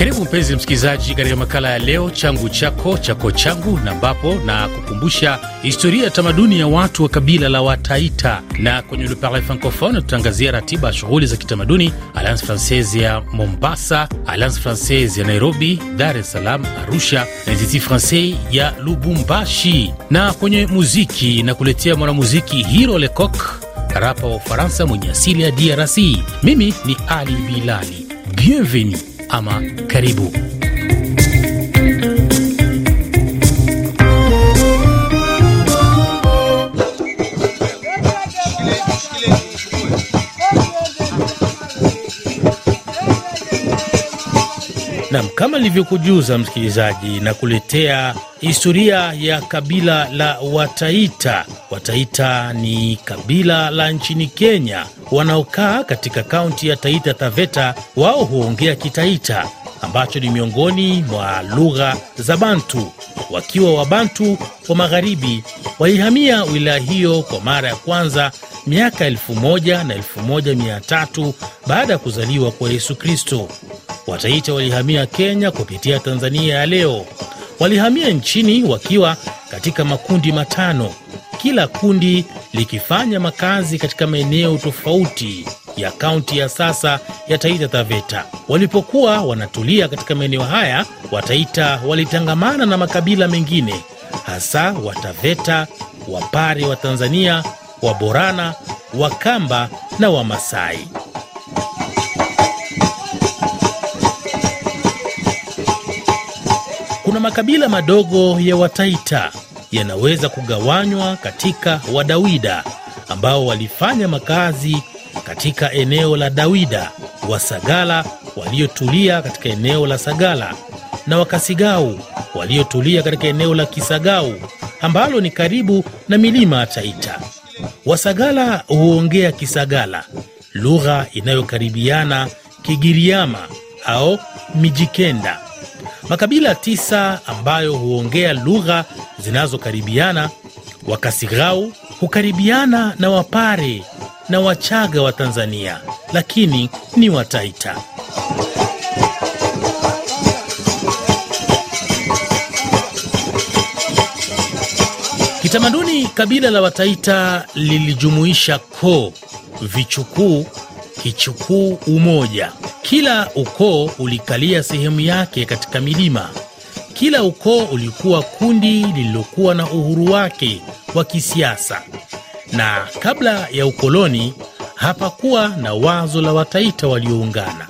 Karibu mpenzi msikilizaji, katika makala ya leo changu chako chako changu, na ambapo na kukumbusha historia ya tamaduni ya watu wa kabila la Wataita, na kwenye Le Parle Francophone tutaangazia ratiba ya shughuli za kitamaduni Alliance Francaise ya Mombasa, Alliance Francaise ya Nairobi, Dar es Salaam, Arusha na Institut Francais ya Lubumbashi. Na kwenye muziki na kuletea mwanamuziki Hiro Lecoq, rapa wa Ufaransa mwenye asili ya DRC. Mimi ni Ali Bilali. Bienvenue ama karibu. Nam, kama nilivyokujuza msikilizaji, na kuletea historia ya kabila la Wataita. Wataita ni kabila la nchini Kenya wanaokaa katika kaunti ya Taita Taveta. Wao huongea Kitaita ambacho ni miongoni mwa lugha za Bantu. Wakiwa Wabantu wa magharibi, walihamia wilaya hiyo kwa mara ya kwanza miaka elfu moja na elfu moja mia tatu baada ya kuzaliwa kwa Yesu Kristo. Wataita walihamia Kenya kupitia Tanzania ya leo. Walihamia nchini wakiwa katika makundi matano, kila kundi likifanya makazi katika maeneo tofauti ya kaunti ya sasa ya Taita Taveta. Walipokuwa wanatulia katika maeneo haya, Wataita walitangamana na makabila mengine, hasa Wataveta, Wapare wa Tanzania, Waborana, Wakamba na Wamasai. Kuna makabila madogo ya Wataita yanaweza kugawanywa katika Wadawida ambao walifanya makazi katika eneo la Dawida, Wasagala waliotulia katika eneo la Sagala na Wakasigau waliotulia katika eneo la Kisagau ambalo ni karibu na milima ya Taita. Wasagala huongea Kisagala, lugha inayokaribiana Kigiriama au Mijikenda. Makabila tisa ambayo huongea lugha zinazokaribiana Wakasighau hukaribiana na Wapare na Wachaga wa Tanzania, lakini ni Wataita. Kitamaduni, kabila la Wataita lilijumuisha koo, vichukuu, kichukuu, umoja. Kila ukoo ulikalia sehemu yake katika milima. Kila ukoo ulikuwa kundi lililokuwa na uhuru wake wa kisiasa, na kabla ya ukoloni hapakuwa na wazo la Wataita walioungana.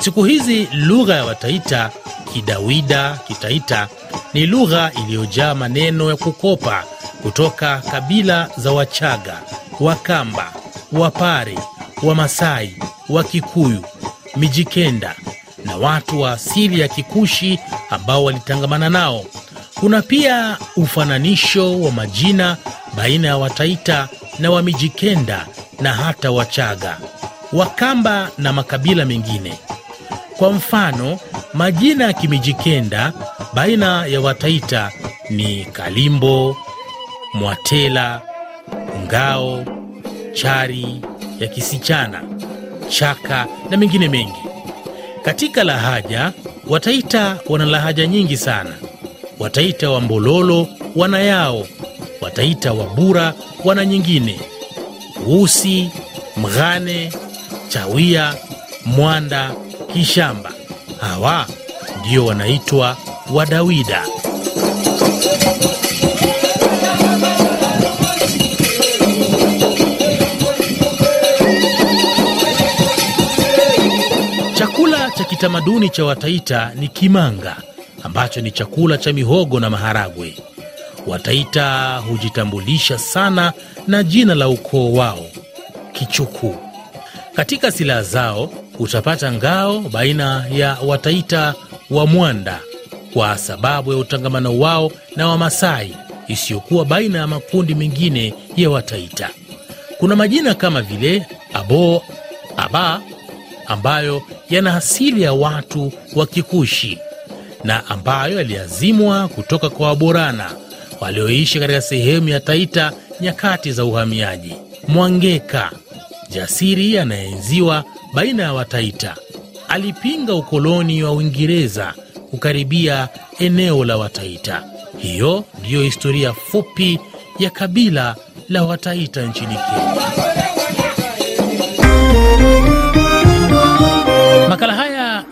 Siku hizi lugha ya Wataita, Kidawida, Kitaita ni lugha iliyojaa maneno ya kukopa kutoka kabila za Wachaga, Wakamba, Wapare, Wamasai, Wakikuyu, Mijikenda na watu wa asili ya Kikushi ambao walitangamana nao. Kuna pia ufananisho wa majina baina ya Wataita na Wamijikenda na hata Wachaga, Wakamba na makabila mengine. Kwa mfano, majina ya Kimijikenda baina ya Wataita ni Kalimbo, Mwatela, Ngao, Chari ya Kisichana, Chaka na mengine mengi. Katika lahaja, Wataita wana lahaja nyingi sana. Wataita wa Mbololo wana yao, Wataita wa Bura wana nyingine, Usi, Mghane, Chawia, Mwanda, Kishamba. Hawa ndio wanaitwa Wadawida. Kitamaduni cha Wataita ni kimanga ambacho ni chakula cha mihogo na maharagwe. Wataita hujitambulisha sana na jina la ukoo wao Kichukuu. Katika silaha zao utapata ngao baina ya Wataita wa Mwanda kwa sababu ya utangamano wao na Wamasai isiyokuwa baina ya makundi mengine ya Wataita. Kuna majina kama vile Abo, Aba ambayo yana asili ya watu wa Kikushi na ambayo yaliazimwa kutoka kwa Waborana walioishi katika sehemu ya Taita nyakati za uhamiaji. Mwangeka, jasiri anaenziwa baina ya Wataita. alipinga ukoloni wa Uingereza kukaribia eneo la Wataita. Hiyo ndiyo historia fupi ya kabila la Wataita nchini Kenya.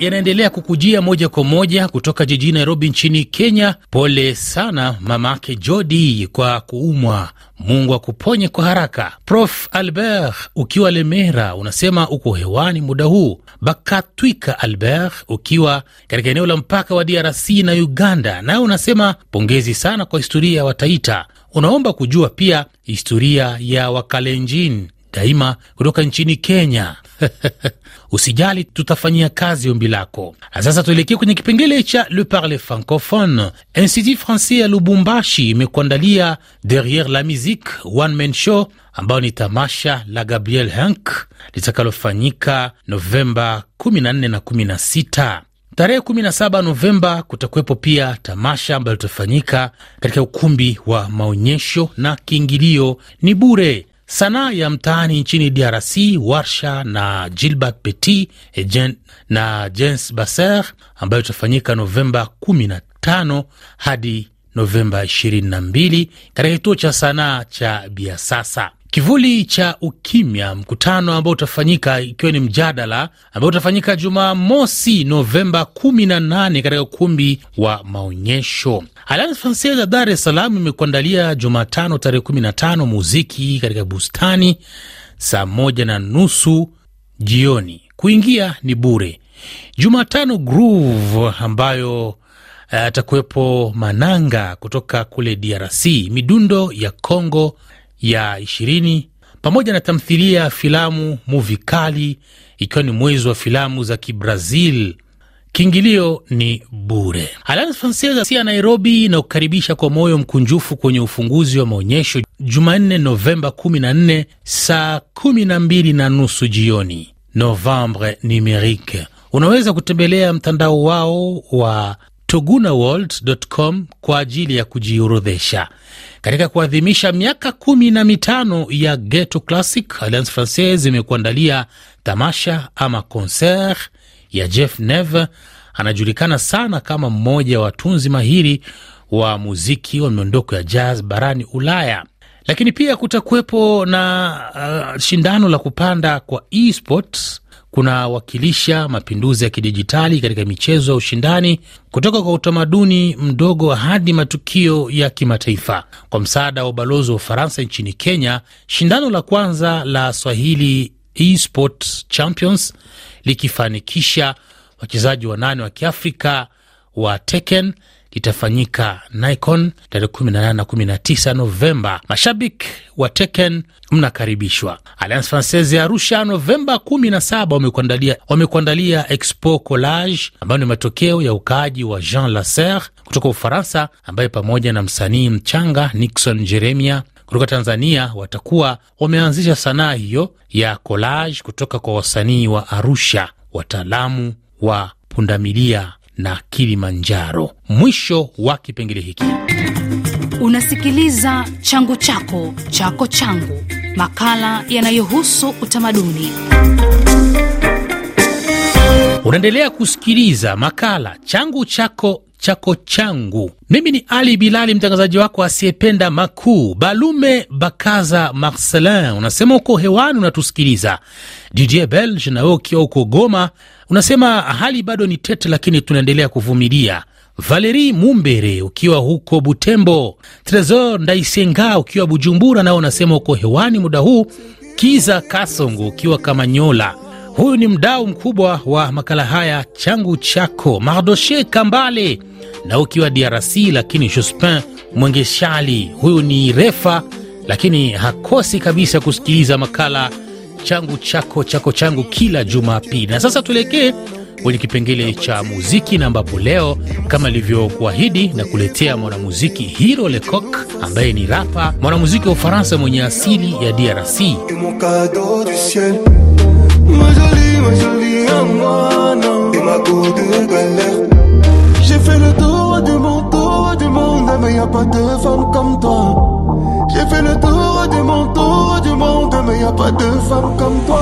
Yanaendelea kukujia moja kwa moja kutoka jijini Nairobi nchini Kenya. Pole sana mamake Jodi kwa kuumwa, Mungu akuponye kwa haraka. Prof Albert ukiwa Lemera unasema uko hewani muda huu. Bakatwika Albert ukiwa katika eneo la mpaka wa DRC na Uganda, naye unasema pongezi sana kwa historia ya Wataita. Unaomba kujua pia historia ya Wakalenjin daima kutoka nchini Kenya. Usijali, tutafanyia kazi ombi lako. Na sasa tuelekee kwenye kipengele cha Le Parle Francophone. Institut Francais ya Lubumbashi imekuandalia Derriere la Musique one man show ambayo ni tamasha la Gabriel Hank litakalofanyika Novemba 14 na 16. Tarehe 17 Novemba kutakuwepo pia tamasha ambayo litafanyika katika ukumbi wa maonyesho na kiingilio ni bure. Sanaa ya mtaani nchini DRC, warsha na Gilbert Petit na Jens Basser ambayo itafanyika Novemba 15 hadi Novemba 22 katika kituo cha sanaa cha Biasasa. Kivuli cha ukimya, mkutano ambao utafanyika ikiwa ni mjadala ambao utafanyika Jumamosi Novemba 18 katika ukumbi wa maonyesho. Alliance Francaise ya Dar es Salaam imekuandalia Jumatano tarehe 15 muziki katika bustani saa moja na nusu jioni. Kuingia ni bure. Jumatano Groove ambayo atakuwepo uh, Mananga kutoka kule DRC, midundo ya Congo ya ishirini pamoja na tamthilia ya filamu Muvikali, ikiwa ni mwezi wa filamu za Kibrazil. Kiingilio ni bure. Alliance Francaise ya Nairobi inakukaribisha kwa moyo mkunjufu kwenye ufunguzi wa maonyesho Jumanne Novemba 14 saa 12 na nusu jioni. Novembre Numerique. Unaweza kutembelea mtandao wao wa togunaworld.com kwa ajili ya kujiorodhesha. Katika kuadhimisha miaka kumi na mitano ya Ghetto Classic, Alliance Francaise imekuandalia tamasha ama concert ya Jeff Neve. Anajulikana sana kama mmoja wa watunzi mahiri wa muziki wa miondoko ya jazz barani Ulaya, lakini pia kutakuwepo na uh, shindano la kupanda kwa esports kunawakilisha mapinduzi ya kidijitali katika michezo ya ushindani kutoka kwa utamaduni mdogo hadi matukio ya kimataifa. Kwa msaada wa ubalozi wa Ufaransa nchini Kenya, shindano la kwanza la Swahili Esports Champions likifanikisha wachezaji wanane wa Kiafrika wa Tekken litafanyika Nikon tarehe 18 na 19 Novemba. Mashabiki wa Tekken mnakaribishwa. Alliance Francaise ya Arusha Novemba 17 wamekuandalia wamekuandalia Expo Collage ambayo ni matokeo ya ukaaji wa Jean Lasser kutoka Ufaransa, ambaye pamoja na msanii mchanga Nixon Jeremia kutoka Tanzania watakuwa wameanzisha sanaa hiyo ya collage kutoka kwa wasanii wa Arusha, wataalamu wa pundamilia na Kilimanjaro. Mwisho wa kipengele hiki. Unasikiliza changu chako chako changu, makala yanayohusu utamaduni. Unaendelea kusikiliza makala changu chako chako changu. Mimi ni Ali Bilali, mtangazaji wako asiyependa makuu. Balume Bakaza Marcelin unasema uko hewani unatusikiliza. DJ Belge nawe ukiwa uko Goma unasema hali bado ni tete, lakini tunaendelea kuvumilia. Valeri Mumbere ukiwa huko Butembo, Tresor Ndaisenga ukiwa Bujumbura nao unasema uko hewani muda huu. Kiza Kasongo ukiwa Kamanyola Huyu ni mdau mkubwa wa makala haya changu chako. Mardoshe Kambale na ukiwa DRC, lakini Jospin Mwengeshali, huyu ni refa lakini hakosi kabisa kusikiliza makala changu chako chako changu kila Jumapili. Na sasa tuelekee kwenye kipengele cha muziki, na ambapo leo kama ilivyokuahidi na kuletea mwanamuziki Hiro Lecoq ambaye ni rapa, mwanamuziki wa Ufaransa mwenye asili ya DRC. J'ai fait le tour du monde, tour du monde Mais y'a pas de femme comme toi. J'ai fait le tour du monde, tour du monde Mais y'a pas de femme comme toi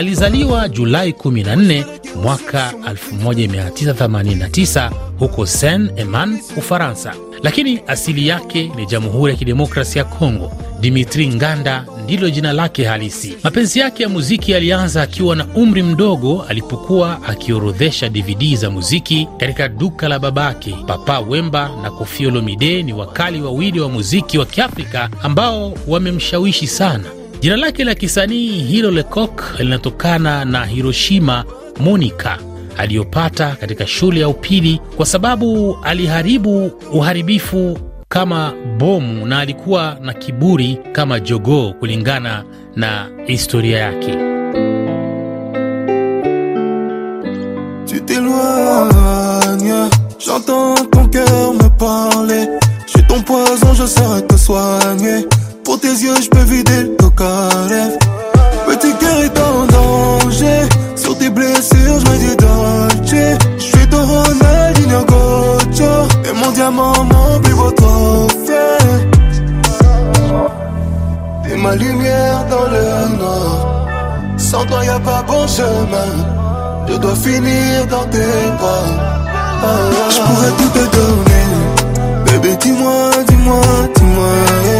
Alizaliwa Julai 14 mwaka 1989 huko Saint Eman, Ufaransa, lakini asili yake ni Jamhuri ya Kidemokrasia ya Kongo. Dimitri Nganda ndilo jina lake halisi. Mapenzi yake ya muziki alianza akiwa na umri mdogo, alipokuwa akiorodhesha DVD za muziki katika duka la babake. Papa Wemba na Koffi Olomide ni wakali wawili wa muziki wa Kiafrika ambao wamemshawishi sana. Jina lake la kisanii Hiro Lecoq linatokana na Hiroshima Monica aliyopata katika shule ya upili kwa sababu aliharibu uharibifu kama bomu na alikuwa na kiburi kama jogoo kulingana na historia yake. Pour tes yeux, je peux vider le coca Petit cœur est en danger. Sur tes blessures, je me dis Dolce. Je suis ton Ronaldinho Gocho. Et mon diamant, mon plus beau trophée. T'es ma lumière dans le noir. Sans toi, y a pas bon chemin. Je dois finir dans tes bras. Ah, je pourrais tout te donner. Bébé, dis-moi, dis-moi, dis-moi.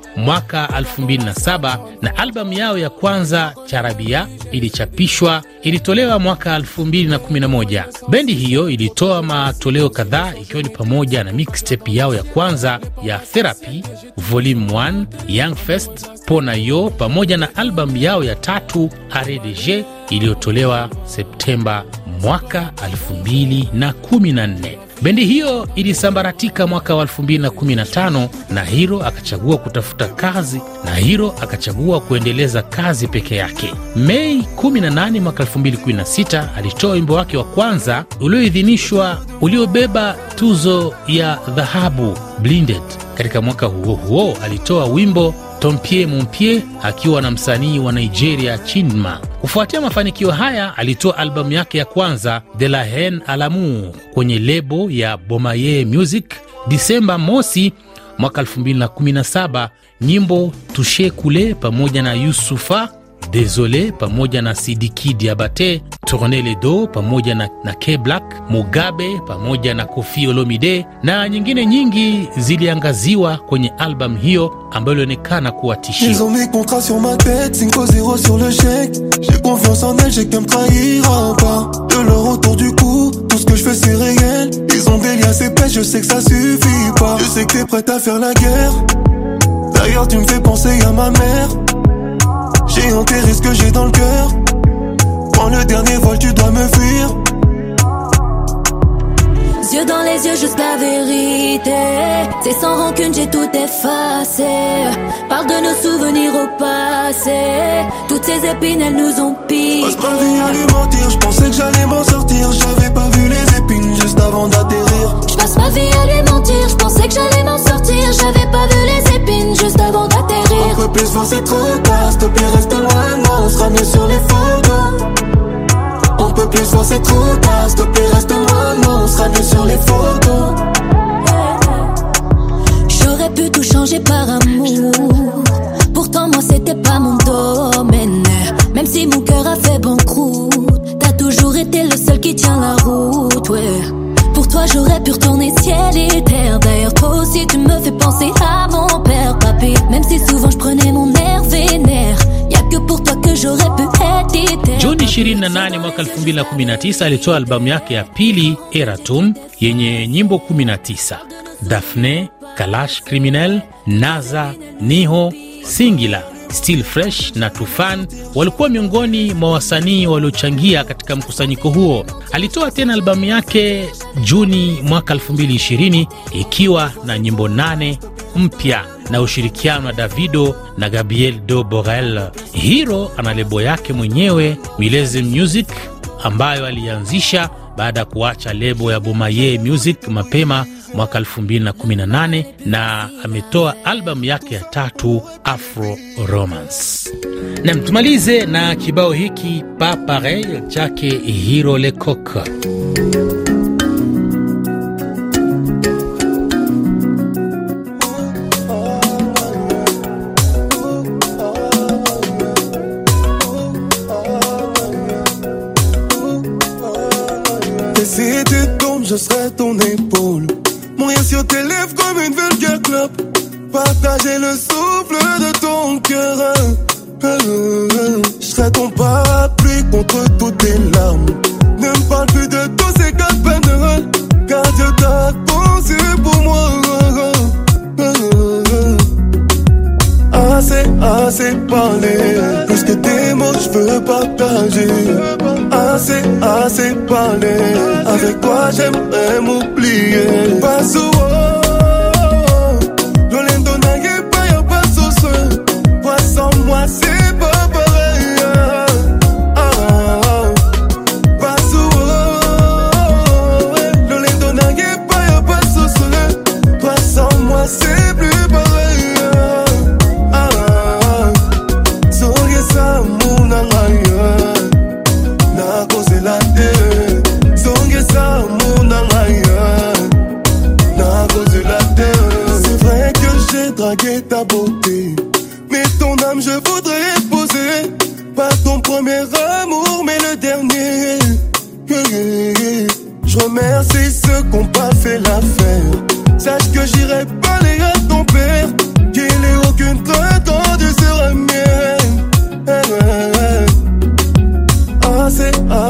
mwaka 2007 na albamu yao ya kwanza Charabia ilichapishwa, ilitolewa mwaka 2011. Bendi hiyo ilitoa matoleo kadhaa ikiwa ni pamoja na mixtape yao ya kwanza ya Therapy Volume 1, Young Fest, Pona Yo pamoja na albamu yao ya tatu RDG iliyotolewa Septemba mwaka 2014. Bendi hiyo ilisambaratika mwaka wa 2015 na Hiro akachagua kutafuta kazi na Hiro akachagua kuendeleza kazi peke yake. Mei 18 mwaka 2016 alitoa wimbo wake wa kwanza ulioidhinishwa uliobeba tuzo ya dhahabu Blinded. Katika mwaka huo huo alitoa wimbo Tompie Mompie akiwa na msanii wa Nigeria Chinma. Kufuatia mafanikio haya, alitoa albamu yake ya kwanza De la Haine a kwenye lebo ya Bomaye Music Disemba mosi mwaka 2017. Nyimbo Tushe Kule pamoja na Yusufa Désolé, pas moi j'en ai si diki diabaté. Tournez les dos, pas moi j'en ai black. mugabe, pas moi j'en ai. Na nyingine nyingi, zilianga ziwa, kony album hiyo, ambe le nekana kouatichi. Ils ont mis contrat sur ma tête, 5-0 sur le chèque. J'ai confiance en elle, j'ai qu'elle me trahira ou pas. De leur autour du cou, tout ce que je fais c'est réel. Ils ont des liens, c'est pêche, je sais que ça suffit pas. Je sais que t'es prête à faire la guerre. D'ailleurs, tu me fais penser à ma mère. J'ai enterré ce que j'ai dans le cœur. Prends le dernier vol, tu dois me fuir. Yeux dans les yeux, juste la vérité. C'est sans rancune, j'ai tout effacé. Parle de nos souvenirs au passé. Toutes ces épines, elles nous ont piqué. Passe ma vie à lui mentir, je pensais que j'allais m'en sortir. J'avais pas vu les épines juste avant d'atterrir. Je passe ma vie à lui mentir. Je pensais que sur les photos. On peut plus voir c'est trop tard, s'il te plaît reste loin on sera mieux sur les photos. J'aurais pu tout changer par amour. Pourtant, moi, c'était pas mon domaine. Même si mon cœur a fait banqueroute, t'as toujours été le seul qui tient la route. Pour toi, j'aurais pu retourner ciel et terre. D'ailleurs, toi aussi, tu me fais penser à mon père, papy. Même si souvent je 28 mwaka 2019 alitoa albamu yake ya pili Eratum yenye nyimbo 19: Daphne, Kalash Criminel, Naza, Niho, Singila, Still Fresh na Tufan walikuwa miongoni mwa wasanii waliochangia katika mkusanyiko huo. Alitoa tena albamu yake Juni mwaka 2020 ikiwa na nyimbo nane mpya na ushirikiano wa Davido na Gabriel Do Borel. Hiro ana lebo yake mwenyewe Milezi Music ambayo alianzisha baada ya kuacha lebo ya Bomaye Music mapema mwaka 2018 na ametoa albamu yake ya tatu Afro Romance. Nam, tumalize na kibao hiki pa pareil chake Hiro Lecoq. Parapluie contre toutes tes larmes. Ne me parle plus de tous ces peine. Car Dieu t'a pensé pour moi. Assez, assez parlé. Plus que tes mots, je veux partager. Assez, assez parlé. Avec toi, j'aimerais m'oublier. Pas.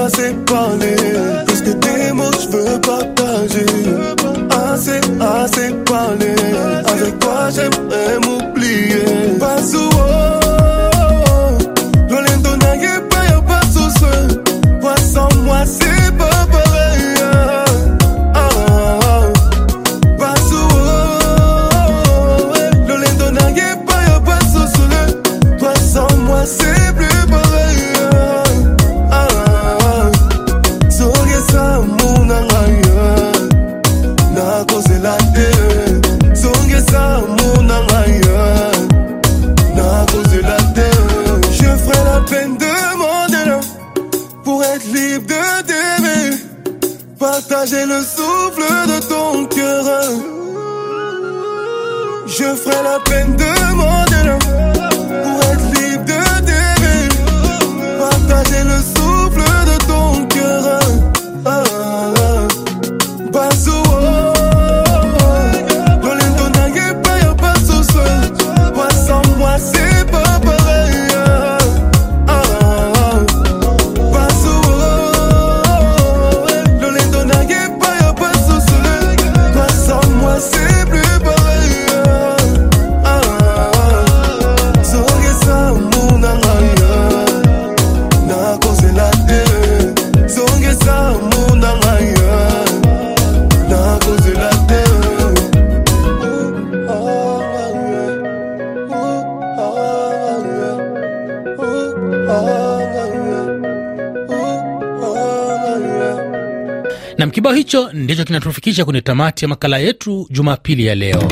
gossip calling te je ferai la peine de mon pour être libre de t'aimer. Partager le souffle de ton cœur. Je ferai la peine de mon pour être libre de t'aimer. Partager le souffle hicho ndicho kinatufikisha kwenye tamati ya makala yetu Jumapili ya leo.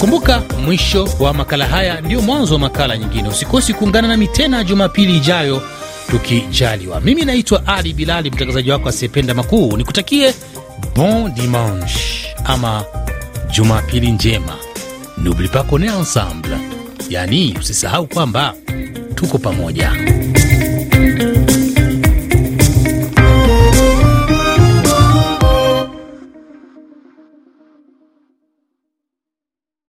Kumbuka, mwisho wa makala haya ndio mwanzo wa makala nyingine. Usikosi kuungana nami tena Jumapili ijayo tukijaliwa. Mimi naitwa Ali Bilali, mtangazaji wako asiyependa makuu. Nikutakie bon dimanche ama Jumapili njema. N'oublie pas qu'on ensemble, yaani usisahau kwamba tuko pamoja.